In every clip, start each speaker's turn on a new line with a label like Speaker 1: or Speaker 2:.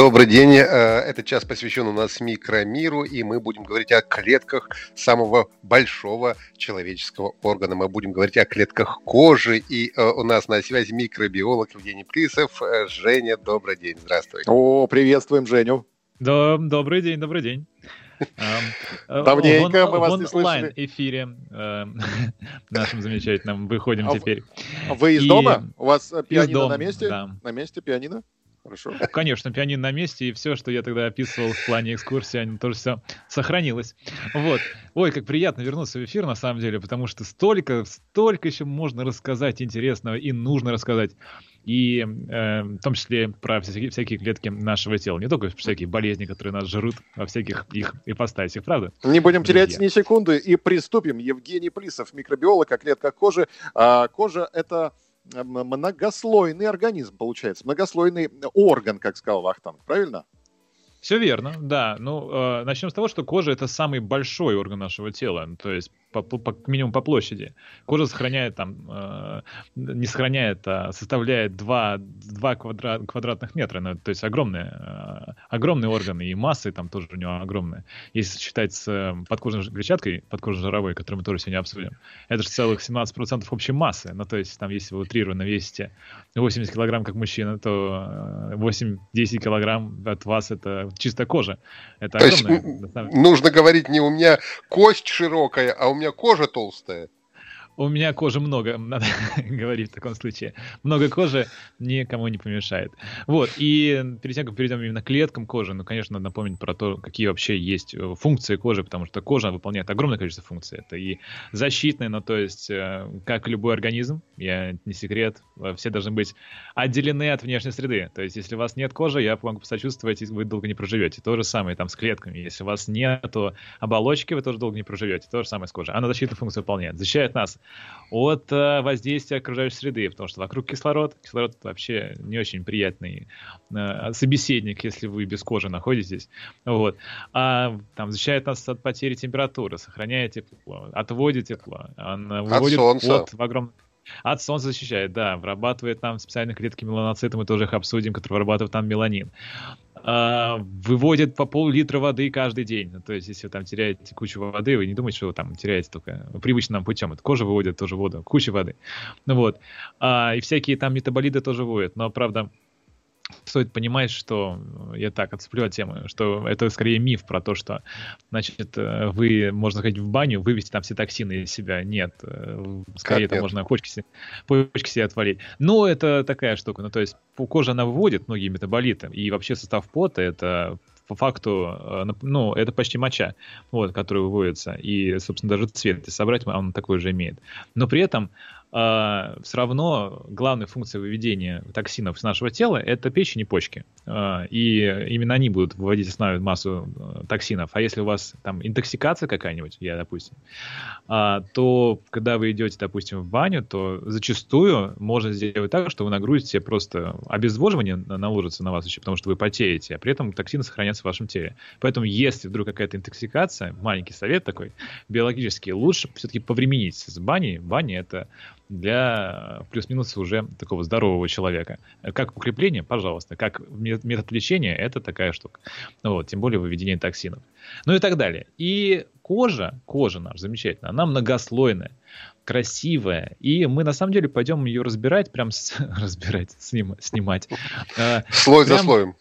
Speaker 1: Добрый день. Э, этот час посвящен у нас микромиру, и мы будем говорить о клетках самого большого человеческого органа. Мы будем говорить о клетках кожи, и э, у нас на связи микробиолог Евгений Плисов. Э, Женя, добрый день. Здравствуй.
Speaker 2: О, приветствуем Женю.
Speaker 3: Да, добрый день, добрый день.
Speaker 2: Давненько мы вас не слышали.
Speaker 3: онлайн эфире нашим замечательным выходим
Speaker 2: А
Speaker 3: теперь.
Speaker 2: Вы из дома? У вас пианино на месте? На месте пианино? Хорошо.
Speaker 3: Конечно, пианино на месте, и все, что я тогда описывал в плане экскурсии, оно тоже все сохранилось. Вот. Ой, как приятно вернуться в эфир, на самом деле, потому что столько, столько еще можно рассказать интересного и нужно рассказать. И э, в том числе про всякие, всякие клетки нашего тела. Не только всякие болезни, которые нас жрут во всяких их ипостасях, правда?
Speaker 2: Не будем терять
Speaker 3: Друзья.
Speaker 2: ни секунды и приступим. Евгений Плисов, микробиолог о клетках кожи. А, кожа – это многослойный организм, получается. Многослойный орган, как сказал Вахтанг. Правильно?
Speaker 3: Все верно, да. Ну, э, начнем с того, что кожа это самый большой орган нашего тела, ну, то есть по, по- по- минимум по площади. Кожа сохраняет там, э, не сохраняет, а составляет 2, 2 квадрат, квадратных метра, ну, то есть огромные, э, огромные органы, и массы там тоже у него огромные. Если считать с э, подкожной клетчаткой, подкожно жировой, которую мы тоже сегодня обсудим, это же целых 17% общей массы. Ну, то есть там, если вы утрированно весите 80 килограмм как мужчина, то э, 8-10 килограмм от вас это чисто кожа. Это
Speaker 1: То есть
Speaker 3: огромное. самом-
Speaker 1: нужно говорить не у меня кость широкая, а у меня кожа толстая.
Speaker 3: У меня кожи много, надо говорить в таком случае. Много кожи никому не помешает. Вот, и перед тем, как перейдем именно к клеткам кожи, ну, конечно, надо напомнить про то, какие вообще есть э, функции кожи, потому что кожа выполняет огромное количество функций. Это и защитные, ну, то есть, э, как любой организм, я не секрет, э, все должны быть отделены от внешней среды. То есть, если у вас нет кожи, я могу посочувствовать, и вы долго не проживете. То же самое там с клетками. Если у вас нету оболочки, вы тоже долго не проживете. То же самое с кожей. Она защитную функцию выполняет. Защищает нас от э, воздействия окружающей среды, потому что вокруг кислород. Кислород вообще не очень приятный э, собеседник, если вы без кожи находитесь. Вот. А там защищает нас от потери температуры, сохраняет тепло, отводит тепло, он выводит
Speaker 1: солнца.
Speaker 3: пот в огромном от солнца защищает, да, вырабатывает там специальные клетки меланоциты, мы тоже их обсудим, которые вырабатывают там меланин. А, выводит по пол-литра воды каждый день. Ну, то есть, если вы там теряете кучу воды, вы не думаете, что вы там теряете только привычным путем. Это кожа выводит тоже воду, куча воды. Ну вот. А, и всякие там метаболиты тоже выводят. Но, правда, стоит понимать, что э, я так отцеплю от темы, что это скорее миф про то, что, значит, э, вы можно ходить в баню, вывести там все токсины из себя. Нет, э, скорее это можно почки, се- почки себе отвалить. Но это такая штука. Ну, то есть кожа, она выводит многие метаболиты, и вообще состав пота это по факту, ну, это почти моча, вот, который выводится, и, собственно, даже цвет, если собрать, он такой же имеет. Но при этом все равно главная функция выведения токсинов из нашего тела это печень и почки. А, И именно они будут выводить основную массу э, токсинов. А если у вас там интоксикация какая-нибудь, я, допустим, а, то когда вы идете, допустим, в баню, то зачастую можно сделать так, что вы нагрузите просто обезвоживание на- наложится на вас еще, потому что вы потеете, а при этом токсины сохранятся в вашем теле. Поэтому, если вдруг какая-то интоксикация, маленький совет такой, биологически, лучше все-таки повременить с баней. Баня это для э, плюс-минус уже такого здорового человека. Как укрепление, пожалуйста. Как ме- метод лечения, это такая штука. Ну Вот, тем более выведение токсинов. Ну и так далее. И кожа, кожа наша замечательная, она многослойная, красивая. И мы на самом деле пойдем ее разбирать, прям с- разбирать, сним- снимать. Э,
Speaker 1: Слой за
Speaker 3: Прям-
Speaker 1: слоем.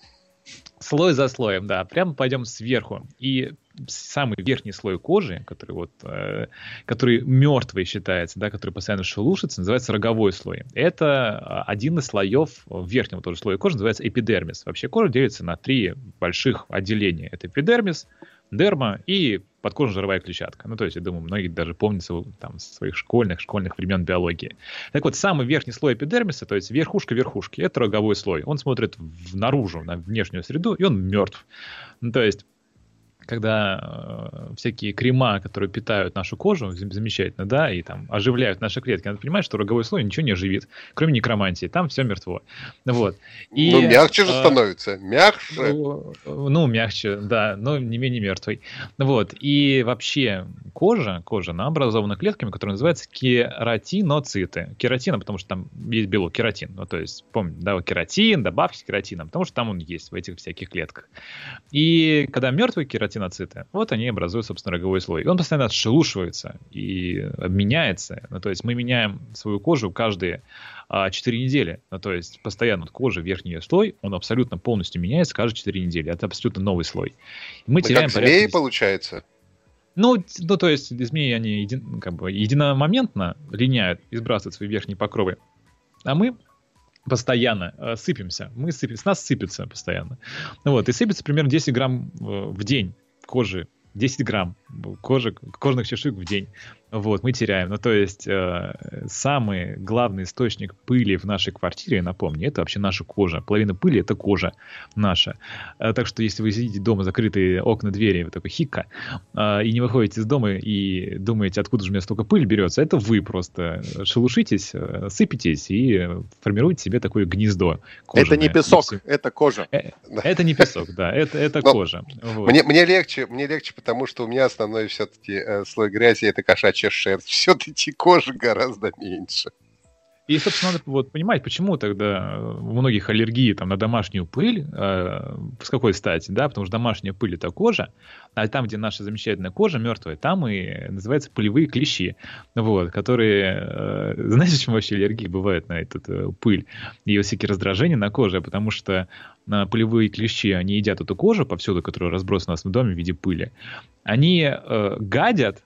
Speaker 3: Слой за слоем, да. Прямо пойдем сверху. И самый верхний слой кожи, который вот, э, который мертвый считается, да, который постоянно шелушится, называется роговой слой. Это а, один из слоев верхнего тоже слоя кожи, называется эпидермис. Вообще кожа делится на три больших отделения. Это эпидермис, дерма и подкожно-жировая клетчатка. Ну, то есть, я думаю, многие даже помнят со- там, своих школьных, школьных времен биологии. Так вот, самый верхний слой эпидермиса, то есть верхушка верхушки, это роговой слой. Он смотрит в- наружу, на внешнюю среду, и он мертв. Ну, то есть, когда э, всякие крема, которые питают нашу кожу, замечательно, да, и там оживляют наши клетки, надо понимать, что роговой слой ничего не оживит, кроме некромантии, там все мертво. Вот.
Speaker 1: И, ну, мягче же э, становится, мягче.
Speaker 3: Ну, ну, мягче, да, но не менее мертвый. Вот. И вообще кожа, кожа, она образована клетками, которые называются кератиноциты. Кератина, потому что там есть белок, кератин. Ну, то есть, помните, да, кератин, добавьте кератина, потому что там он есть в этих всяких клетках. И когда мертвый кератин кератиноциты. Вот они образуют, собственно, роговой слой. И он постоянно отшелушивается и меняется. Ну, то есть мы меняем свою кожу каждые а, 4 недели. Ну, то есть постоянно вот кожа, верхний слой, он абсолютно полностью меняется каждые 4 недели. Это абсолютно новый слой.
Speaker 1: И мы Это теряем как змеи, порядка... получается?
Speaker 3: Ну, ну, то есть змеи, они един, как бы единомоментно линяют и сбрасывают свои верхние покровы. А мы постоянно э, сыпемся. Мы сыпем, с нас сыпется постоянно. Вот, и сыпется примерно 10 грамм э, в день кожи 10 грамм кожи, кожных чешуек в день. Вот, мы теряем. Ну, то есть, э, самый главный источник пыли в нашей квартире, напомню, это вообще наша кожа. Половина пыли — это кожа наша. Э, так что, если вы сидите дома, закрытые окна, двери, вы такой хика, э, и не выходите из дома и думаете, откуда же у меня столько пыли берется, это вы просто шелушитесь, э, сыпетесь и формируете себе такое гнездо
Speaker 2: кожаное. Это не песок, это кожа.
Speaker 3: Э, это не песок, да, это, это кожа.
Speaker 1: Вот. Мне, мне легче, мне легче, потому что у меня основной все-таки э, слой грязи — это кошачья шерсть. Все-таки кожи гораздо меньше.
Speaker 3: И, собственно, надо вот понимать, почему тогда у многих аллергии там, на домашнюю пыль, э, с какой стати, да, потому что домашняя пыль — это кожа, а там, где наша замечательная кожа мертвая, там и называются пылевые клещи, вот, которые, э, знаете, почему вообще аллергии бывают на эту э, пыль и всякие раздражения на коже, потому что на пылевые клещи, они едят эту кожу повсюду, которая разбросана у нас в доме в виде пыли, они э, гадят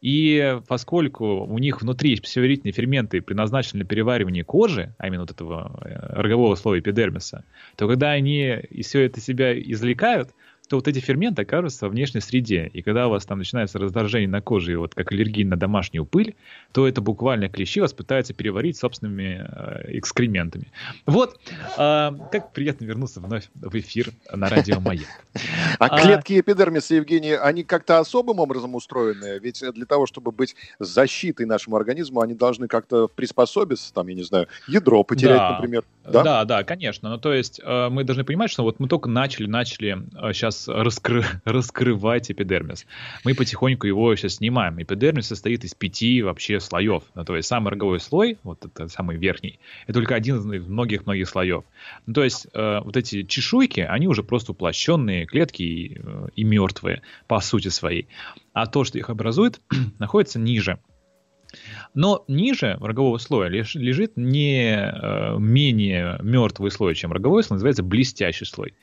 Speaker 3: и поскольку у них внутри пищеварительные ферменты, предназначенные для переваривания кожи, а именно вот этого э, рогового слоя эпидермиса, то когда они все это себя извлекают, то вот эти ферменты окажутся в внешней среде. И когда у вас там начинается раздражение на коже, вот как аллергия на домашнюю пыль, то это буквально клещи вас пытаются переварить собственными э, экскрементами. Вот, э, как приятно вернуться вновь в эфир на радио Маяк.
Speaker 2: А, клетки эпидермиса, Евгений, они как-то особым образом устроены? Ведь для того, чтобы быть защитой нашему организму, они должны как-то приспособиться, там, я не знаю, ядро потерять, да. например.
Speaker 3: Да? да, да, конечно. Ну, то есть э, мы должны понимать, что вот мы только начали, начали сейчас сейчас раскры... раскрывать эпидермис. Мы потихоньку его сейчас снимаем. Эпидермис состоит из пяти вообще слоев. Ну, то есть самый роговой слой, вот это самый верхний, это только один из многих-многих слоев. Ну, то есть э, вот эти чешуйки, они уже просто уплощенные клетки и, э, и мертвые по сути своей. А то, что их образует, находится ниже. Но ниже рогового слоя лежит не э, менее мертвый слой, чем роговой слой, называется блестящий слой.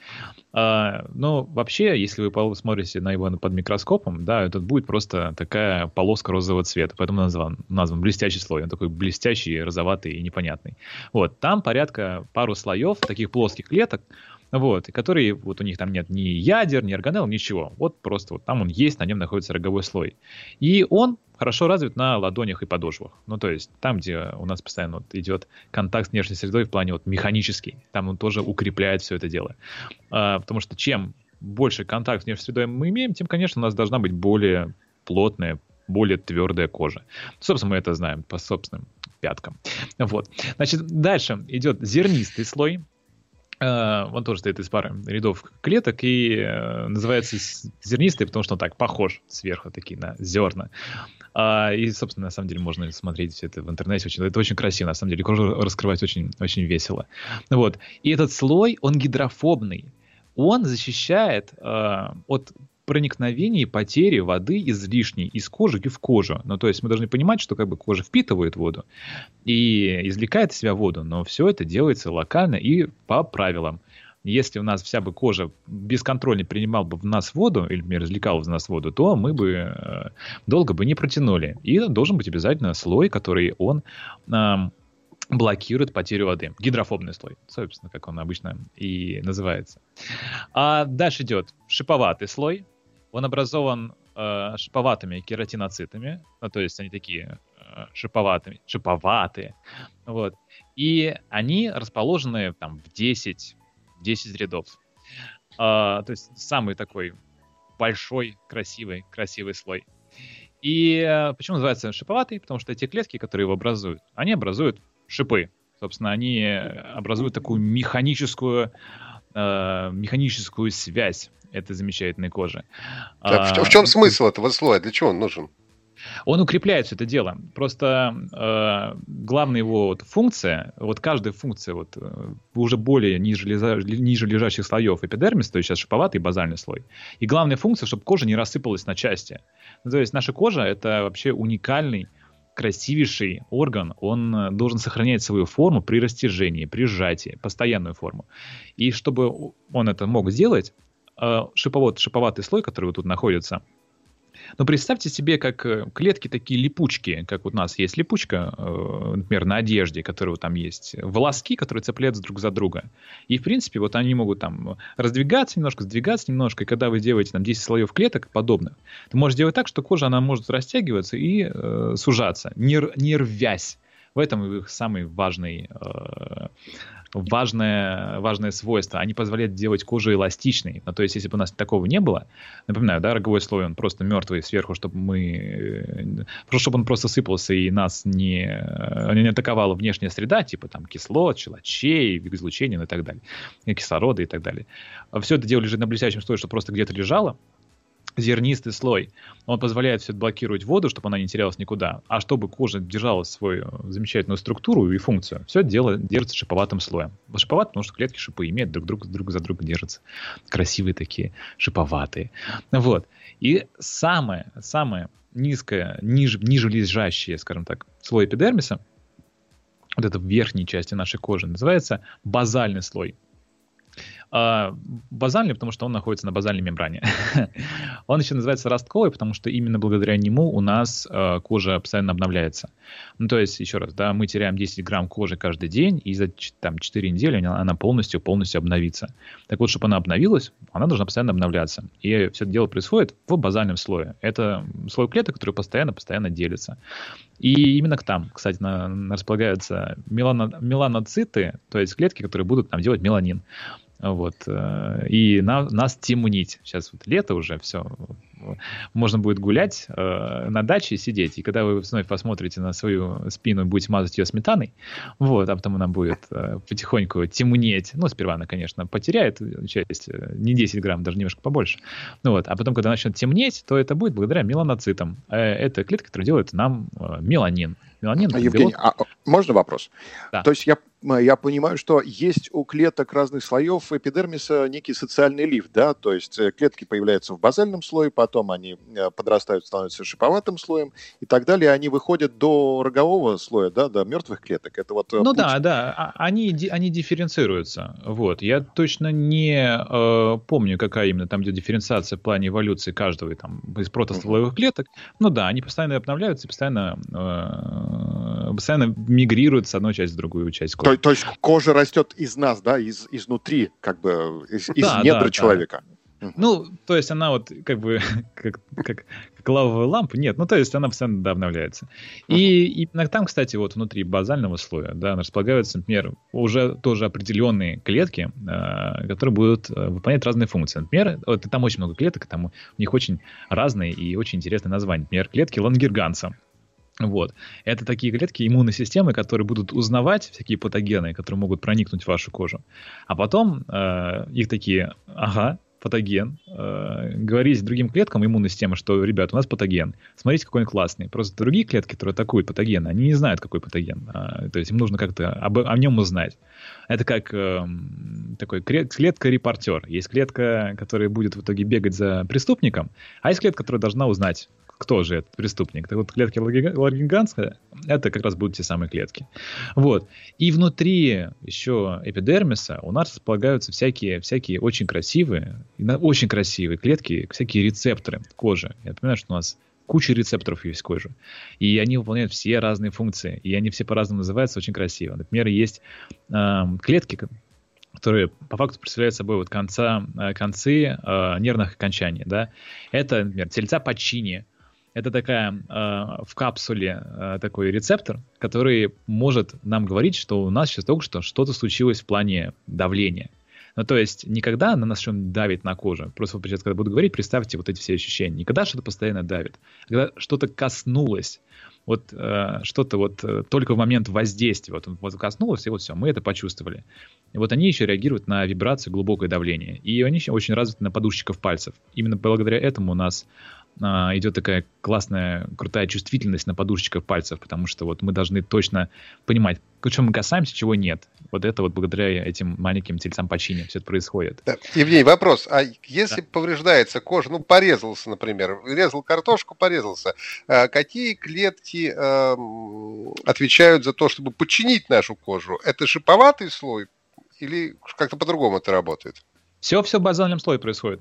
Speaker 3: А, но вообще, если вы посмотрите на его под микроскопом, да, это будет просто такая полоска розового цвета, поэтому назван, назван блестящий слой. Он такой блестящий, розоватый и непонятный. Вот, там порядка пару слоев таких плоских клеток, вот, и которые, вот у них там нет ни ядер, ни органелл, ничего. Вот просто вот там он есть, на нем находится роговой слой. И он хорошо развит на ладонях и подошвах. Ну, то есть там, где у нас постоянно вот идет контакт с внешней средой в плане вот механический, там он тоже укрепляет все это дело. А, потому что чем больше контакт с внешней средой мы имеем, тем, конечно, у нас должна быть более плотная, более твердая кожа. Собственно, мы это знаем по собственным пяткам. Вот. Значит, дальше идет зернистый слой. Uh, он тоже стоит из пары рядов клеток и uh, называется зернистый, потому что он так похож сверху такие на зерна. Uh, и, собственно, на самом деле можно смотреть все это в интернете. Очень, это очень красиво, на самом деле. Кожу раскрывать очень, очень весело. Вот. И этот слой, он гидрофобный. Он защищает от проникновение и потери воды излишней из кожи в кожу. Ну, то есть мы должны понимать, что как бы кожа впитывает воду и извлекает из себя воду, но все это делается локально и по правилам. Если у нас вся бы кожа бесконтрольно принимал бы в нас воду, или, например, извлекал в нас воду, то мы бы э, долго бы не протянули. И должен быть обязательно слой, который он э, блокирует потерю воды. Гидрофобный слой, собственно, как он обычно и называется. А дальше идет шиповатый слой, он образован э, шиповатыми кератиноцитами, ну, то есть они такие э, шиповатыми, шиповатые, вот. И они расположены там в 10, 10 рядов. Э, то есть самый такой большой, красивый, красивый слой. И э, почему называется шиповатый? Потому что эти клетки, которые его образуют, они образуют шипы. Собственно, они образуют такую механическую, э, механическую связь этой замечательной кожи.
Speaker 1: А, в, в чем смысл этого слоя? Для чего он нужен?
Speaker 3: Он укрепляет все это дело. Просто э, главная его вот функция, вот каждая функция вот э, уже более ниже, лежа, ниже лежащих слоев эпидермиса, то есть сейчас шиповатый и базальный слой. И главная функция, чтобы кожа не рассыпалась на части. Ну, то есть наша кожа это вообще уникальный красивейший орган, он э, должен сохранять свою форму при растяжении, при сжатии, постоянную форму. И чтобы он это мог сделать, э, шиповод, шиповатый слой, который вот тут находится, но представьте себе, как э, клетки такие липучки, как вот у нас есть липучка, э, например, на одежде, которая там есть, волоски, которые цепляются друг за друга. И, в принципе, вот они могут там раздвигаться немножко, сдвигаться немножко, и когда вы делаете там 10 слоев клеток подобных, ты можешь делать так, что кожа, она может растягиваться и э, сужаться, не, не рвясь. В этом их самый важный э, важное, важное свойство. Они позволяют делать кожу эластичной. Ну, то есть, если бы у нас такого не было, напоминаю, да, роговой слой, он просто мертвый сверху, чтобы мы... Просто чтобы он просто сыпался и нас не, не атаковала внешняя среда, типа там кислот, щелочей, излучения и так далее, кислорода и так далее. Все это дело лежит на блестящем слое, что просто где-то лежало, зернистый слой. Он позволяет все блокировать воду, чтобы она не терялась никуда. А чтобы кожа держала свою замечательную структуру и функцию, все дело держится шиповатым слоем. Шиповат, потому что клетки шипы имеют, друг, друг, друг за друга держатся. Красивые такие, шиповатые. Вот. И самое, самое низкое, ниже, ниже лежащее, скажем так, слой эпидермиса, вот это в верхней части нашей кожи, называется базальный слой. А, базальный, потому что он находится на базальной мембране. он еще называется ростковый, потому что именно благодаря нему у нас э, кожа постоянно обновляется. Ну, то есть, еще раз, да, мы теряем 10 грамм кожи каждый день, и за там, 4 недели она полностью, полностью обновится. Так вот, чтобы она обновилась, она должна постоянно обновляться. И все это дело происходит в базальном слое. Это слой клеток, который постоянно-постоянно делится. И именно там, кстати, на, на располагаются мелано, меланоциты, то есть клетки, которые будут там делать меланин. Вот. Э, и на, нас темнить. Сейчас вот лето уже, все. Можно будет гулять э, на даче, сидеть. И когда вы вновь посмотрите на свою спину, будете мазать ее сметаной, вот, а потом она будет э, потихоньку темнеть. Ну, сперва она, конечно, потеряет часть, э, не 10 грамм, даже немножко побольше. Ну, вот, а потом, когда начнет темнеть, то это будет благодаря меланоцитам. Э, это клетка, которая делает нам э, меланин. Меланин
Speaker 2: Евгений, белок. а можно вопрос? Да. То есть я я понимаю, что есть у клеток разных слоев эпидермиса некий социальный лифт, да, то есть клетки появляются в базальном слое, потом они э, подрастают, становятся шиповатым слоем и так далее, они выходят до рогового слоя, да, до мертвых клеток. Это вот.
Speaker 3: Э, ну путь... да, да, а, они они дифференцируются, вот. Я точно не э, помню, какая именно там идет дифференциация в плане эволюции каждого там из протостволовых клеток. Ну да, они постоянно обновляются, постоянно э, постоянно мигрируют с одной части в другую часть.
Speaker 2: То, то есть кожа растет из нас, да, из, изнутри, как бы, из, из да, недр да, человека.
Speaker 3: Да. Ну, то есть она вот как бы как, как, как лавовая лампа. Нет, ну то есть она постоянно да, обновляется. И, и там, кстати, вот внутри базального слоя, да, располагаются, например, уже тоже определенные клетки, э, которые будут э, выполнять разные функции. Например, вот там очень много клеток, там у них очень разные и очень интересные названия. Например, клетки лангерганса. Вот. Это такие клетки иммунной системы, которые будут узнавать всякие патогены, которые могут проникнуть в вашу кожу. А потом э, их такие, ага, патоген, э, говорить другим клеткам иммунной системы, что, ребят, у нас патоген, смотрите, какой он классный. Просто другие клетки, которые атакуют патоген, они не знают, какой патоген. А, то есть им нужно как-то об, о нем узнать. Это как э, такой клетка-репортер. Есть клетка, которая будет в итоге бегать за преступником, а есть клетка, которая должна узнать, кто же этот преступник. Так вот, клетки Ларгинганска — это как раз будут те самые клетки. Вот. И внутри еще эпидермиса у нас располагаются всякие, всякие очень красивые, очень красивые клетки, всякие рецепторы кожи. Я напоминаю, что у нас куча рецепторов есть в коже. И они выполняют все разные функции. И они все по-разному называются очень красиво. Например, есть э, клетки, которые по факту представляют собой вот конца, э, концы э, нервных окончаний. Да? Это, например, тельца Пачини, это такая э, в капсуле э, такой рецептор, который может нам говорить, что у нас сейчас только что что-то случилось в плане давления. Ну, то есть, никогда на нас что-нибудь давит на кожу. Просто вот сейчас, когда буду говорить, представьте вот эти все ощущения. Никогда что-то постоянно давит. Когда что-то коснулось, вот э, что-то вот э, только в момент воздействия, вот вот коснулось, и вот все, мы это почувствовали. И вот они еще реагируют на вибрацию, глубокое давление. И они еще очень развиты на подушечках пальцев. Именно благодаря этому у нас а, идет такая классная, крутая чувствительность на подушечках пальцев, потому что вот мы должны точно понимать, чем мы касаемся, чего нет. Вот это вот благодаря этим маленьким тельцам почине все это происходит.
Speaker 1: Да. Евгений, вопрос. А если да. повреждается кожа, ну, порезался, например, резал картошку, порезался, а какие клетки э, отвечают за то, чтобы починить нашу кожу? Это шиповатый слой или как-то по-другому это работает?
Speaker 3: Все, все в базальном слое происходит.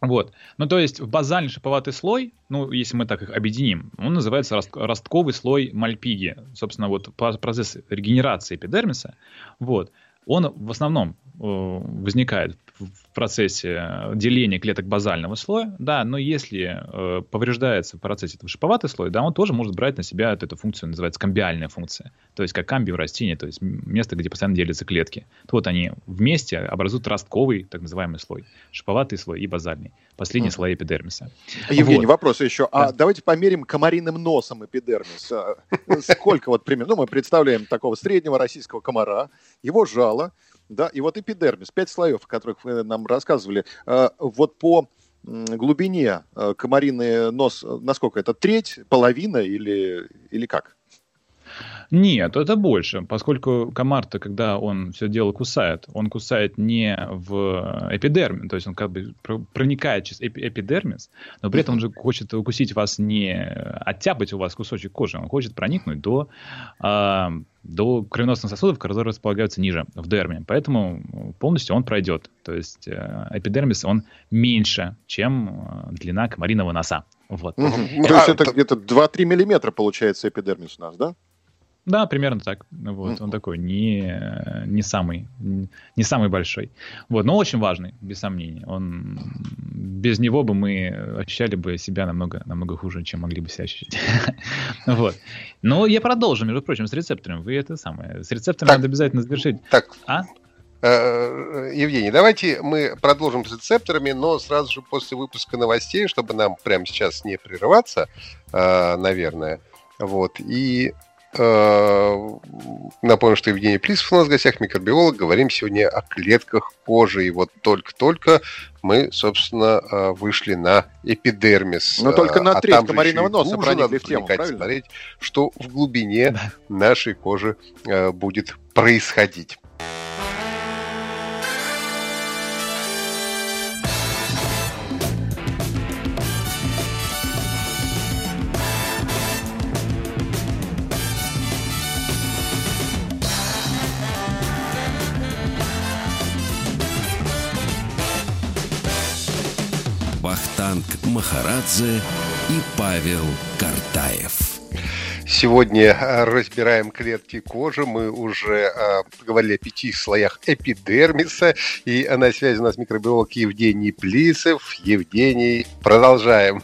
Speaker 3: Вот. Ну, то есть базальный шиповатый слой, ну, если мы так их объединим, он называется рост, ростковый слой мальпиги. Собственно, вот процесс регенерации эпидермиса, вот, он в основном возникает в процессе деления клеток базального слоя, да, но если э, повреждается в процессе этого шиповатый слой, да, он тоже может брать на себя эту функцию, называется камбиальная функция, то есть как камби в растении, то есть место, где постоянно делятся клетки. То вот они вместе образуют ростковый, так называемый слой, шиповатый слой и базальный, последний mm. слой эпидермиса.
Speaker 2: Евгений, вот. вопрос еще. А да. А давайте померим комариным носом эпидермис. А, сколько вот примерно, ну мы представляем такого среднего российского комара, его жало, да, и вот эпидермис, пять слоев, о которых вы нам рассказывали, э, вот по глубине э, комариный нос, насколько это, треть, половина или, или как?
Speaker 3: Нет, это больше, поскольку комар-то, когда он все дело кусает, он кусает не в эпидерме, то есть он как бы проникает через эпидермис, но при этом он же хочет укусить вас не оттяпать у вас кусочек кожи, он хочет проникнуть до, э, до кровеносных сосудов, которые располагаются ниже, в дерме. Поэтому полностью он пройдет. То есть э, эпидермис, он меньше, чем э, длина комариного носа. Вот.
Speaker 2: Угу. То есть это где-то 2-3 миллиметра получается эпидермис у нас, да?
Speaker 3: Да, примерно так. Вот, он такой не, не самый, не самый большой. Вот, но очень важный, без сомнения. Он без него бы мы ощущали бы себя намного, намного хуже, чем могли бы себя ощущать. вот. Но я продолжу, между прочим, с рецептором. Вы это самое. С рецептором надо обязательно завершить.
Speaker 1: Так. А? Э, Евгений, давайте мы продолжим с рецепторами, но сразу же после выпуска новостей, чтобы нам прямо сейчас не прерываться, э, наверное. Вот. И напомню, что Евгений Плисов у нас в гостях, микробиолог. Говорим сегодня о клетках кожи. И вот только-только мы, собственно, э, вышли на эпидермис.
Speaker 2: Но только на а треть комариного носа проникли в тему, правильно?
Speaker 1: смотреть, что в глубине нашей кожи э, будет происходить.
Speaker 4: Махарадзе и Павел Картаев.
Speaker 1: Сегодня э, разбираем клетки кожи. Мы уже э, говорили о пяти слоях эпидермиса. И на связи у нас микробиолог Евгений Плисов. Евгений, продолжаем.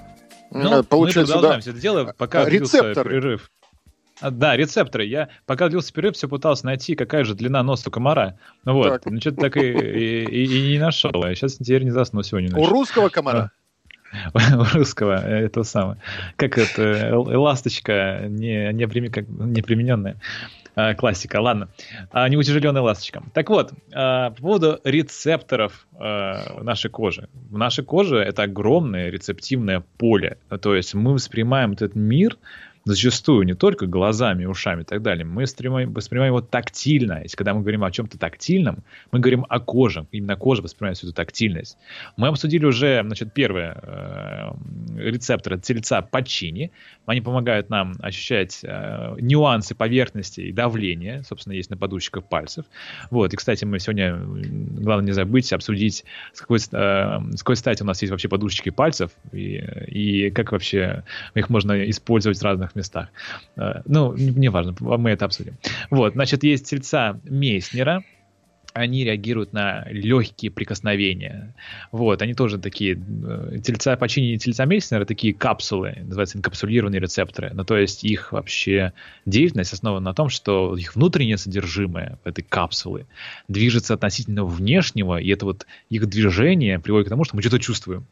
Speaker 3: Ну, Получается, мы продолжаем да. все это дело, пока Рецепторы. перерыв. А, да, рецепторы. Я пока длился перерыв, все пытался найти, какая же длина носа комара. Вот. Так. Ну, что-то так и, и, и, и не нашел. Я сейчас теперь не засну сегодня.
Speaker 2: Ночью. У русского комара? А
Speaker 3: русского, это самое. Как это, ласточка не, не, прими, как, не примененная. А, классика, ладно. А, неутяжеленная ласточка. Так вот, а, по поводу рецепторов а, нашей кожи. В нашей коже это огромное рецептивное поле. То есть мы воспринимаем этот мир зачастую не только глазами, ушами и так далее, мы воспринимаем, воспринимаем его тактильно. Если когда мы говорим о чем-то тактильном, мы говорим о коже. Именно кожа воспринимает всю эту тактильность. Мы обсудили уже, значит, первое, э, рецепторы тельца почини. Они помогают нам ощущать э, нюансы поверхности и давления, собственно, есть на подушечках пальцев. Вот, и, кстати, мы сегодня, главное не забыть обсудить, с какой, э, с какой стати у нас есть вообще подушечки пальцев и, и как вообще их можно использовать в разных местах. Э, ну, неважно, мы это обсудим. Вот, значит, есть тельца Мейснера, они реагируют на легкие прикосновения. Вот, они тоже такие, э, тельца, починение тельца Мельснера, такие капсулы, называются инкапсулированные рецепторы. Ну, то есть их вообще деятельность основана на том, что их внутреннее содержимое этой капсулы движется относительно внешнего, и это вот их движение приводит к тому, что мы что-то чувствуем.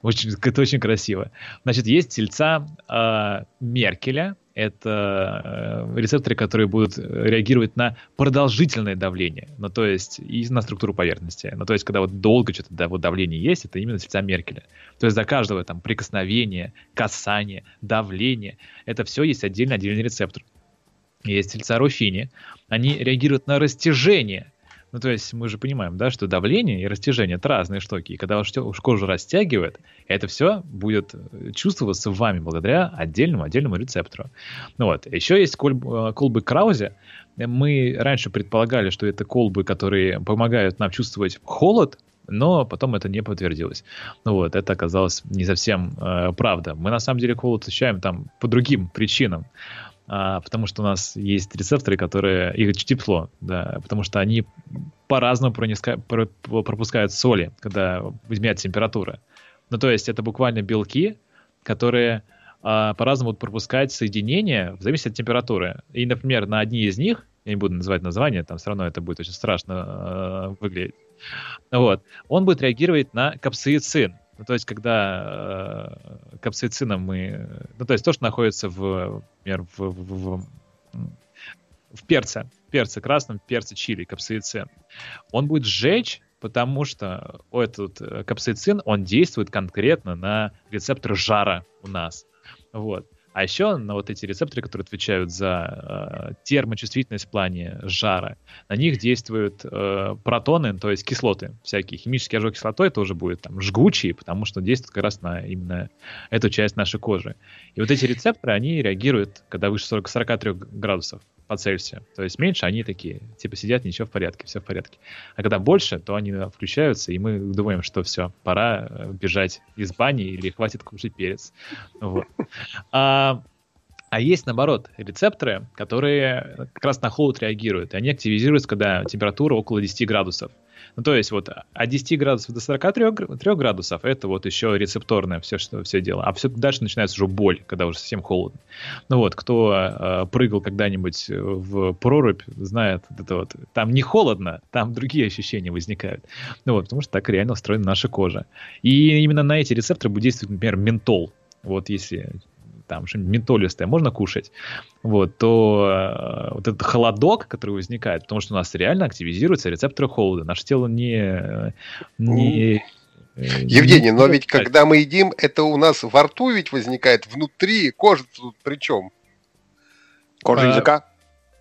Speaker 3: Очень, это очень красиво. Значит, есть тельца э, Меркеля, это э, рецепторы, которые будут реагировать на продолжительное давление, ну, то есть и на структуру поверхности. Ну, то есть, когда вот долго что-то да, вот давление есть, это именно тельца Меркеля. То есть, за каждого там прикосновения, касания, давления, это все есть отдельно отдельный рецептор. Есть тельца Руфини, они реагируют на растяжение ну, то есть мы же понимаем, да, что давление и растяжение — это разные штуки. И когда уж, уж кожу растягивает, это все будет э, чувствоваться вами благодаря отдельному, отдельному рецептору. Ну вот. Еще есть колб, э, колбы Краузе. Мы раньше предполагали, что это колбы, которые помогают нам чувствовать холод, но потом это не подтвердилось. Ну вот, это оказалось не совсем э, правда. Мы на самом деле холод ощущаем там по другим причинам а, потому что у нас есть рецепторы, которые их тепло, да, потому что они по-разному прониска, про, пропускают соли, когда изменяется температура. Ну, то есть это буквально белки, которые а, по-разному будут пропускать соединения в зависимости от температуры. И, например, на одни из них, я не буду называть название, там все равно это будет очень страшно э, выглядеть, вот, он будет реагировать на капсаицин. Ну, то есть, когда э, капсаицином мы... Ну, то есть, то, что находится в, например, в, в, в, в перце, перце красном, перце чили, капсаицин, он будет сжечь, потому что этот э, капсаицин, он действует конкретно на рецепторы жара у нас. Вот. А еще на вот эти рецепторы, которые отвечают за э, термочувствительность в плане жара, на них действуют э, протоны, то есть кислоты всякие. Химический ожог кислотой тоже будет там жгучий, потому что действует как раз на именно эту часть нашей кожи. И вот эти рецепторы, они реагируют, когда выше 40, 43 градусов по Цельсию. То есть меньше они такие, типа сидят, ничего в порядке, все в порядке. А когда больше, то они включаются, и мы думаем, что все, пора э, бежать из бани или хватит кушать перец. Вот. А, а есть, наоборот, рецепторы, которые как раз на холод реагируют. И они активизируются, когда температура около 10 градусов. Ну, то есть вот от 10 градусов до 43 3 градусов это вот еще рецепторное все, что, все дело. А все дальше начинается уже боль, когда уже совсем холодно. Ну вот, кто э, прыгал когда-нибудь в прорубь, знает это вот. Там не холодно, там другие ощущения возникают. Ну вот, потому что так реально устроена наша кожа. И именно на эти рецепторы будет действовать, например, ментол. Вот если там что-нибудь ментолистое можно кушать, вот, то э, вот этот холодок, который возникает, потому что у нас реально активизируются рецепторы холода. Наше тело не... не
Speaker 1: э, Евгений, но ведь когда мы едим, это у нас во рту ведь возникает внутри, кожа тут при чем?
Speaker 2: Кожа а, языка?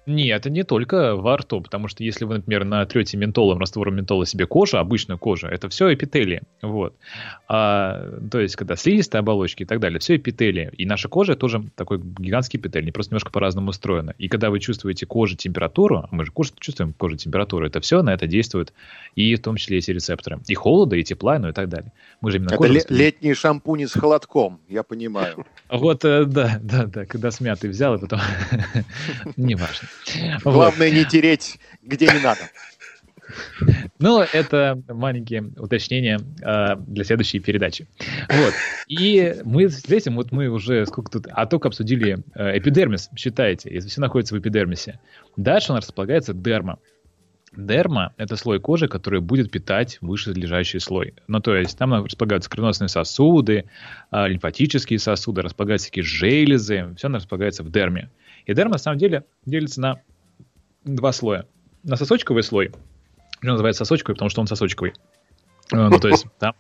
Speaker 3: Нет, это не только во рту, потому что если вы, например, натрете ментолом, раствором ментола себе кожу, обычную кожу, это все эпителии. Вот. А, то есть, когда слизистые оболочки и так далее, все эпителии. И наша кожа тоже такой гигантский эпителий, просто немножко по-разному устроена. И когда вы чувствуете кожу температуру, а мы же кожу чувствуем кожу температуру, это все на это действует, и в том числе эти рецепторы. И холода, и тепла, ну и так далее. Мы же
Speaker 2: именно это ле- летний шампунь с холодком, я понимаю.
Speaker 3: Вот, э, да, да, да, когда смятый взял, и потом... Неважно.
Speaker 2: Главное не тереть, где не надо.
Speaker 3: Ну, это маленькие уточнения э, для следующей передачи. Вот. И мы с этим, вот мы уже сколько тут, а только обсудили э, эпидермис, считайте, если все находится в эпидермисе. Дальше у нас располагается дерма. Дерма – это слой кожи, который будет питать выше лежащий слой. Ну, то есть там располагаются кровеносные сосуды, э, лимфатические сосуды, располагаются такие железы, все располагается в дерме. И дерма, на самом деле, делится на два слоя. На сосочковый слой, он называется сосочковый, потому что он сосочковый. Э, ну, то есть,
Speaker 1: да.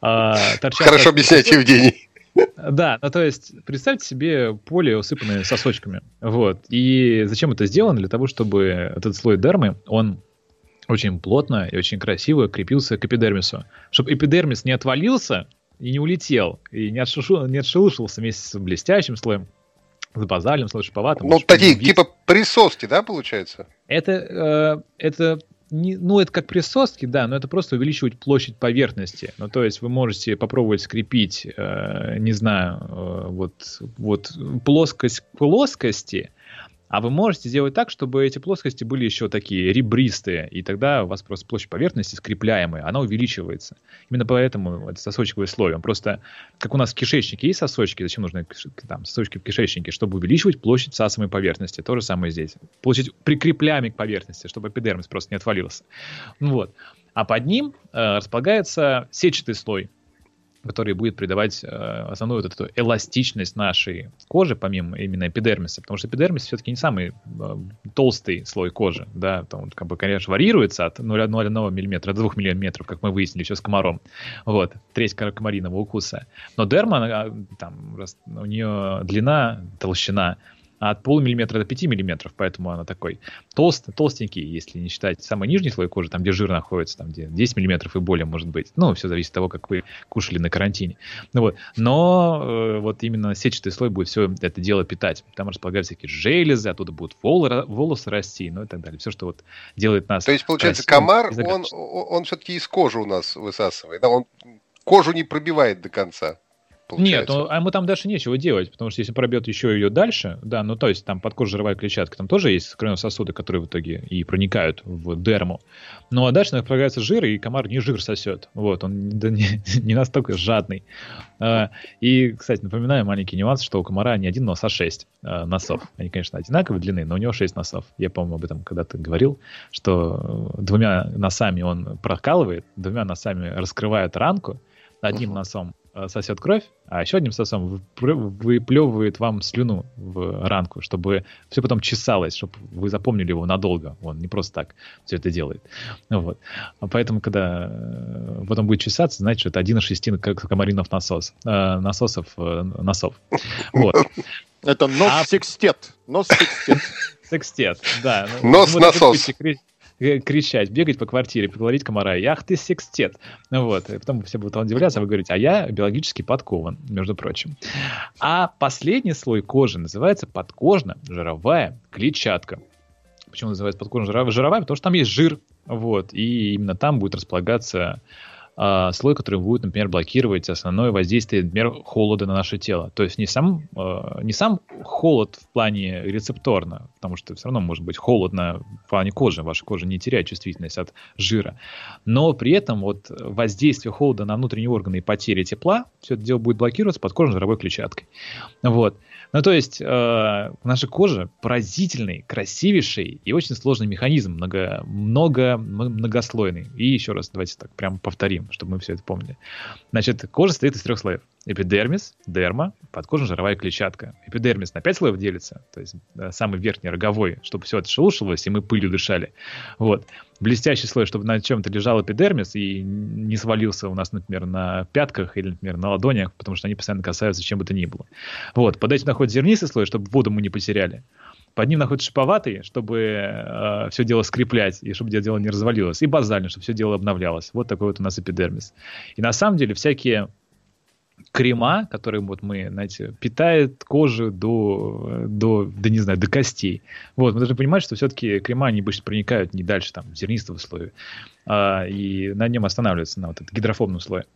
Speaker 1: А, Хорошо объяснять, Евгений.
Speaker 3: Да, ну то есть представьте себе поле, усыпанное сосочками. Вот. И зачем это сделано? Для того, чтобы этот слой дермы, он очень плотно и очень красиво крепился к эпидермису. Чтобы эпидермис не отвалился и не улетел, и не, отшушил, не отшелушился вместе с блестящим слоем, с базальным, с шиповатым.
Speaker 1: Ну, такие, типа присоски, да, получается?
Speaker 3: Это, э, это не, ну, это как присоски, да, но это просто увеличивать площадь поверхности. Ну, то есть вы можете попробовать скрепить, э, не знаю, э, вот, вот плоскость плоскости, А вы можете сделать так, чтобы эти плоскости были еще такие ребристые, и тогда у вас просто площадь поверхности скрепляемая, она увеличивается. Именно поэтому это сосочковый слой. Он просто, как у нас в кишечнике есть сосочки, зачем нужны там, сосочки в кишечнике? Чтобы увеличивать площадь сасовой поверхности. То же самое здесь. Площадь прикрепляемой к поверхности, чтобы эпидермис просто не отвалился. Вот. А под ним э, располагается сетчатый слой, который будет придавать э, основную вот эту эластичность нашей кожи, помимо именно эпидермиса, потому что эпидермис все-таки не самый э, толстый слой кожи, да, там как бы, конечно, варьируется от 0,1 мм до 2 мм, как мы выяснили еще с комаром, вот, треть комариного укуса. Но дерма, она, там, у нее длина, толщина от полумиллиметра до 5 миллиметров, поэтому она такой толст, толстенький, если не считать самый нижний слой кожи, там, где жир находится, там, где 10 миллиметров и более может быть. Ну, все зависит от того, как вы кушали на карантине. Ну, вот. Но э, вот именно сетчатый слой будет все это дело питать. Там располагаются всякие железы, оттуда будут волосы, волосы расти, ну и так далее. Все, что вот делает нас...
Speaker 1: То есть, получается, комар, он, он все-таки из кожи у нас высасывает, да? Он кожу не пробивает до конца
Speaker 3: получается. Нет, ну, а ему там дальше нечего делать, потому что если пробьет еще ее дальше, да, ну то есть там подкожировая клетчатка, там тоже есть сосуды, которые в итоге и проникают в дерму. Ну а дальше появляется жир, и комар не жир сосет. Вот, он да, не, не настолько жадный. А, и, кстати, напоминаю маленький нюанс, что у комара не один нос, а шесть а, носов. Они, конечно, одинаковой длины, но у него шесть носов. Я, по-моему, об этом когда-то говорил, что двумя носами он прокалывает, двумя носами раскрывает ранку, одним uh-huh. носом Э, сосет кровь, а еще одним сосом выплевывает вам слюну в ранку, чтобы все потом чесалось, чтобы вы запомнили его надолго. Он не просто так все это делает. Вот. А поэтому, когда э, потом будет чесаться, значит, что это один из шести комаринов насос, э, насосов носов. Вот.
Speaker 2: Это нос-секстет. А... Нос-секстет.
Speaker 3: Секстет, да.
Speaker 1: Нос-насос
Speaker 3: кричать, бегать по квартире, поговорить комара, ах ты секстет. Вот, и потом все будут удивляться, а вы говорите, а я биологически подкован, между прочим. А последний слой кожи называется подкожно-жировая клетчатка. Почему называется подкожно-жировая? Потому что там есть жир, вот, и именно там будет располагаться э, слой, который будет, например, блокировать основное воздействие, например, холода на наше тело. То есть не сам, э, не сам холод в плане рецепторно, потому что все равно может быть холодно в плане кожи, ваша кожа не теряет чувствительность от жира, но при этом вот воздействие холода на внутренние органы и потеря тепла, все это дело будет блокироваться подкожно-жировой клетчаткой. Вот. Ну, то есть э, наша кожа поразительный, красивейший и очень сложный механизм, много, много, многослойный. И еще раз давайте так прям повторим, чтобы мы все это помнили. Значит, кожа состоит из трех слоев. Эпидермис, дерма, подкожно-жировая клетчатка. Эпидермис на пять слоев делится, то есть самый верхний роговой, чтобы все это шелушилось, и мы пылью дышали. Вот. Блестящий слой, чтобы на чем-то лежал эпидермис и не свалился у нас, например, на пятках или, например, на ладонях, потому что они постоянно касаются чем бы то ни было. Вот. Под этим находится зернистый слой, чтобы воду мы не потеряли. Под ним находится шиповатый, чтобы э, все дело скреплять, и чтобы дело не развалилось. И базальный, чтобы все дело обновлялось. Вот такой вот у нас эпидермис. И на самом деле всякие крема, которые вот мы, знаете, питает кожу до, до, да не знаю, до костей. Вот, мы должны понимать, что все-таки крема, они больше проникают не дальше там зернистого слоя, а, и на нем останавливаются, на вот этом гидрофобном слое.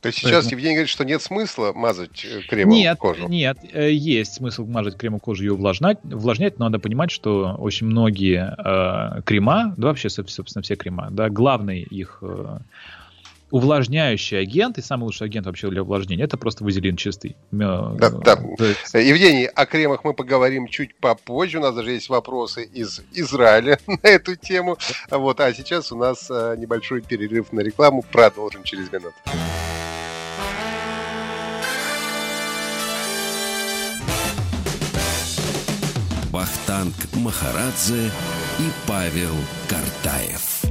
Speaker 1: То есть сейчас Поэтому... Евгений говорит, что нет смысла мазать э, кремом
Speaker 3: нет,
Speaker 1: кожу?
Speaker 3: Нет, э, есть смысл мазать кремом кожу и увлажнять, увлажнять, но надо понимать, что очень многие э, крема, да вообще, собственно, все крема, да, главный их э, увлажняющий агент, и самый лучший агент вообще для увлажнения, это просто вазелин чистый.
Speaker 1: Да, да. Евгений, о кремах мы поговорим чуть попозже. У нас даже есть вопросы из Израиля на эту тему. Вот, а сейчас у нас э, небольшой перерыв на рекламу. Продолжим через минуту.
Speaker 4: Вахтанг Махарадзе и Павел Картаев.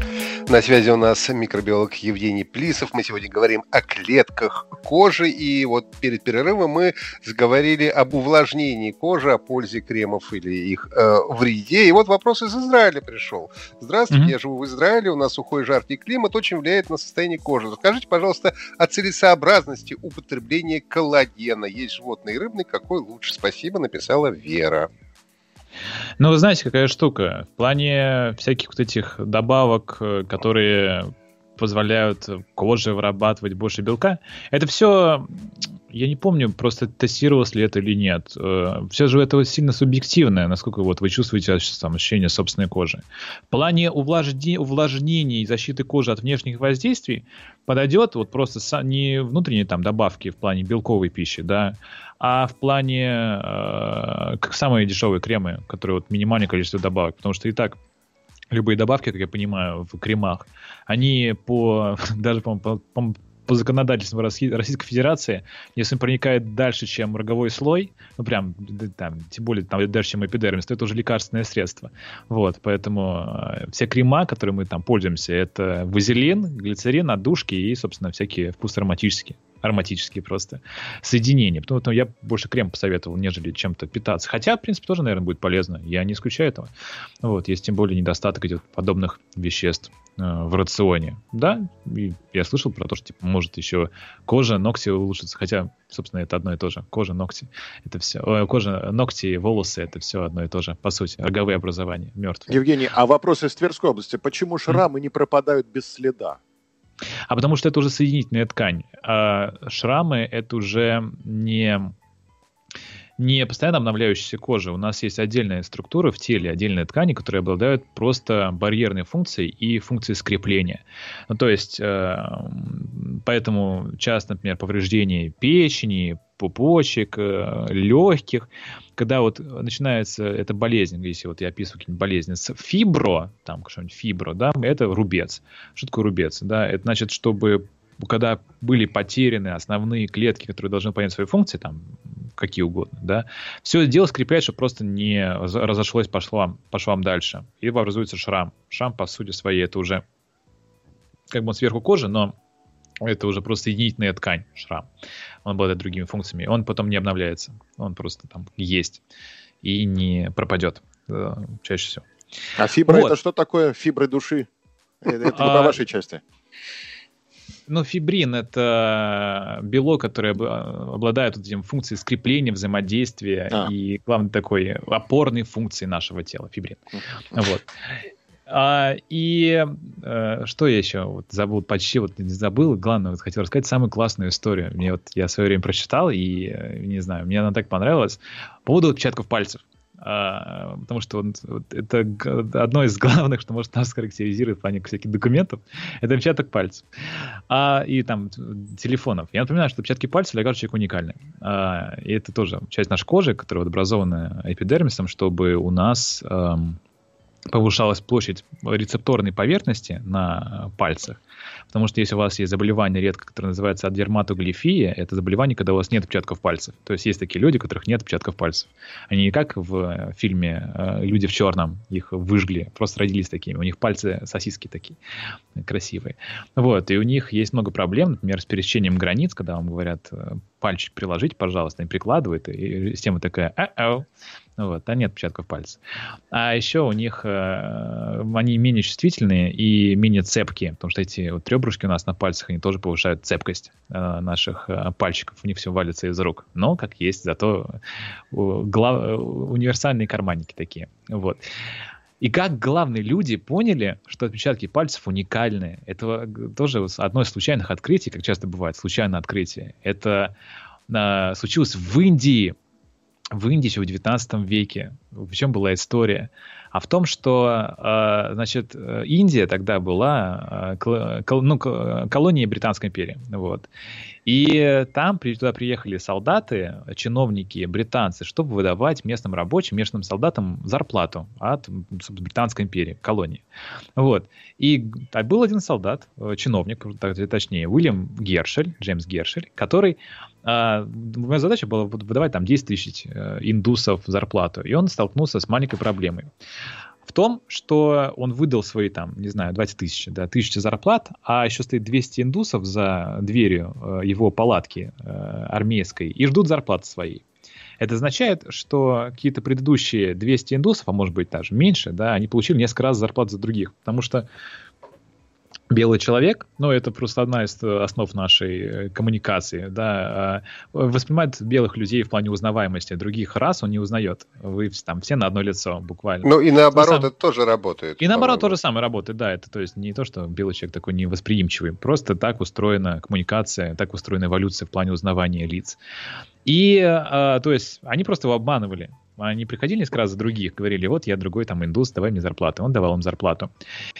Speaker 1: На связи у нас микробиолог Евгений Плисов. Мы сегодня говорим о клетках кожи. И вот перед перерывом мы заговорили об увлажнении кожи, о пользе кремов или их э, вреде. И вот вопрос из Израиля пришел. Здравствуйте, mm-hmm. я живу в Израиле, у нас сухой жаркий климат очень влияет на состояние кожи. Расскажите, пожалуйста, о целесообразности употребления коллагена. Есть животный и рыбный, какой лучше? Спасибо, написала Вера.
Speaker 3: Ну, вы знаете, какая штука. В плане всяких вот этих добавок, э, которые позволяют коже вырабатывать больше белка, это все я не помню, просто тестировалось ли это или нет. Э, Все же это сильно субъективное, насколько вот вы чувствуете там, ощущение собственной кожи. В плане увлажнения, увлажнения и защиты кожи от внешних воздействий подойдет вот просто не внутренние там добавки в плане белковой пищи, да, а в плане э, как самые дешевые кремы, которые вот минимальное количество добавок, потому что и так любые добавки, как я понимаю, в кремах, они по даже по, по, по законодательству Российской Федерации, если он проникает дальше, чем роговой слой, ну прям, там, тем более там, дальше, чем эпидермис, то это уже лекарственное средство. Вот, поэтому э, все крема, которые мы там пользуемся, это вазелин, глицерин, отдушки и, собственно, всякие вкус ароматические ароматические просто соединения. Потому что я больше крем посоветовал, нежели чем-то питаться. Хотя, в принципе, тоже, наверное, будет полезно. Я не исключаю этого. Вот, есть тем более недостаток этих подобных веществ э, в рационе. Да, и я слышал про то, что типа, может еще кожа, ногти улучшиться. Хотя, собственно, это одно и то же. Кожа, ногти, это все. Э, кожа, ногти, волосы, это все одно и то же. По сути, роговые образования, мертвые.
Speaker 2: Евгений, а вопрос из Тверской области. Почему шрамы mm. не пропадают без следа?
Speaker 3: А потому что это уже соединительная ткань. А шрамы это уже не не постоянно обновляющаяся кожа. У нас есть отдельная структура в теле, отдельные ткани, которые обладают просто барьерной функцией и функцией скрепления. Ну, то есть, э, поэтому часто, например, повреждение печени, пупочек, э, легких, когда вот начинается эта болезнь, если вот я описываю какие-нибудь болезни, с фибро, там что-нибудь фибро, да, это рубец. Что такое рубец? Да, это значит, чтобы когда были потеряны основные клетки, которые должны понять свои функции, там, какие угодно, да, все это дело скрепляет, чтобы просто не разошлось по швам, по швам дальше. И образуется шрам. Шрам, по сути своей, это уже как бы он сверху кожи, но это уже просто соединительная ткань, шрам. Он обладает другими функциями. Он потом не обновляется. Он просто там есть и не пропадет э, чаще всего.
Speaker 2: А фибра вот. это что такое? Фибры души? Э, это не по а, вашей части.
Speaker 3: Ну, фибрин — это белок, который обладает вот этим функцией скрепления, взаимодействия а. и, главное, такой опорной функции нашего тела, фибрин. Вот. А, и а, что я еще вот забыл, почти вот не забыл, главное, вот хотел рассказать самую классную историю. Мне вот я в свое время прочитал, и э, не знаю, мне она так понравилась. По поводу отпечатков пальцев. А, потому что он, вот, это одно из главных, что может нас характеризировать в плане всяких документов, это отпечаток пальцев. А, и там телефонов. Я напоминаю, что отпечатки пальцев для каждого человека уникальны. А, и это тоже часть нашей кожи, которая образована эпидермисом, чтобы у нас... Эм, повышалась площадь рецепторной поверхности на пальцах, потому что если у вас есть заболевание редко, которое называется дерматоглифия, это заболевание, когда у вас нет отпечатков пальцев. То есть есть такие люди, у которых нет отпечатков пальцев. Они не как в фильме э, «Люди в черном», их выжгли, просто родились такими. У них пальцы сосиски такие красивые. Вот, и у них есть много проблем, например, с пересечением границ, когда вам говорят э, пальчик приложить, пожалуйста, они прикладывают, и система такая, а вот, а нет отпечатков пальцев. А еще у них э, они менее чувствительные и менее цепкие, потому что эти вот ребрышки у нас на пальцах, они тоже повышают цепкость э, наших э, пальчиков, у них все валится из рук. Но, как есть, зато э, глав... универсальные карманники такие. Вот. И как главные люди поняли, что отпечатки пальцев уникальные. Это тоже одно из случайных открытий, как часто бывает, случайное открытие. Это э, случилось в Индии в Индии еще в 19 веке. В чем была история? А в том, что, э, значит, Индия тогда была э, ну, колонией Британской империи. Вот. И там туда приехали солдаты, чиновники, британцы, чтобы выдавать местным рабочим, местным солдатам зарплату от Британской империи, колонии. Вот. И был один солдат, э, чиновник, точнее, Уильям Гершель, Джеймс Гершель, который а, моя задача была выдавать там 10 тысяч э, индусов зарплату. И он столкнулся с маленькой проблемой в том, что он выдал свои, там, не знаю, 20 тысяч, да, тысячи зарплат, а еще стоит 200 индусов за дверью э, его палатки э, армейской и ждут зарплаты своей. Это означает, что какие-то предыдущие 200 индусов, а может быть даже меньше, да, они получили несколько раз зарплату за других, потому что белый человек, ну, это просто одна из э, основ нашей э, коммуникации, да, а, воспринимает белых людей в плане узнаваемости, других рас он не узнает. Вы там все на одно лицо, буквально.
Speaker 1: Ну, и наоборот, сам... это тоже работает.
Speaker 3: И наоборот, тоже самое работает, да, это то есть не то, что белый человек такой невосприимчивый, просто так устроена коммуникация, так устроена эволюция в плане узнавания лиц. И, а, то есть, они просто его обманывали. Они приходили раз за других, говорили, вот я другой там индус, давай мне зарплату. Он давал им зарплату.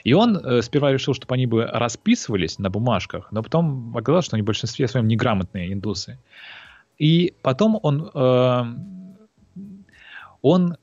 Speaker 3: И он э, сперва решил, чтобы они бы расписывались на бумажках, но потом оказалось, что они в большинстве своем неграмотные индусы. И потом он, э, он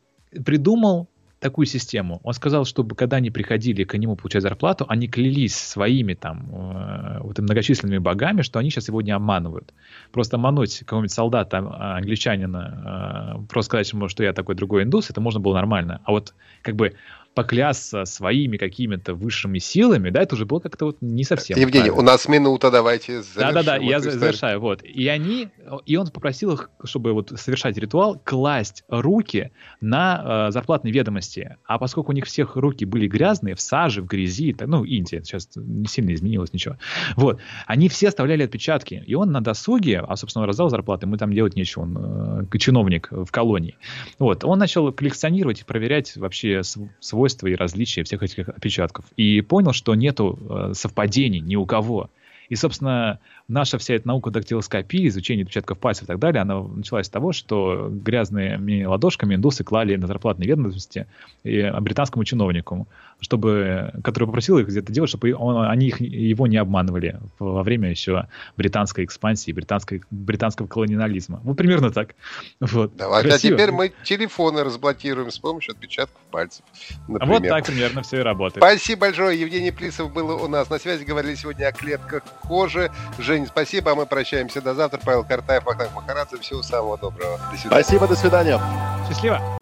Speaker 3: придумал такую систему. Он сказал, чтобы когда они приходили к нему получать зарплату, они клялись своими там э, вот многочисленными богами, что они сейчас его не обманывают. Просто обмануть какого-нибудь солдата, а, англичанина, э, просто сказать ему, что я такой другой индус, это можно было нормально. А вот как бы поклясться своими какими-то высшими силами, да, это уже было как-то вот не совсем.
Speaker 1: Евгений, правильно. у нас минута, давайте
Speaker 3: Да-да-да, я завершаю, вот. И они, и он попросил их, чтобы вот совершать ритуал, класть руки на э, зарплатные ведомости. А поскольку у них всех руки были грязные, в саже, в грязи, ну, Индия, сейчас не сильно изменилось ничего, вот, они все оставляли отпечатки. И он на досуге, а, собственно, раздал зарплаты, мы там делать нечего, он э, чиновник в колонии. Вот, он начал коллекционировать и проверять вообще свой свойства и различия всех этих отпечатков. И понял, что нету э, совпадений ни у кого. И, собственно, наша вся эта наука дактилоскопии, изучение отпечатков пальцев и так далее, она началась с того, что грязными ладошками индусы клали на зарплатные ведомости британскому чиновнику, чтобы, который попросил их где-то делать, чтобы он, они их, его не обманывали во время еще британской экспансии, британской, британского колониализма. Вот примерно так. Вот.
Speaker 1: Давай, а теперь мы телефоны разблокируем с помощью отпечатков пальцев.
Speaker 3: Например. Вот так примерно все и работает.
Speaker 1: Спасибо большое. Евгений Плисов был у нас на связи. Говорили сегодня о клетках кожи. Жень, спасибо. А мы прощаемся до завтра. Павел Картаев, Вахтанг Махарадзе. Всего самого доброго.
Speaker 2: До свидания. Спасибо, до свидания.
Speaker 3: Счастливо.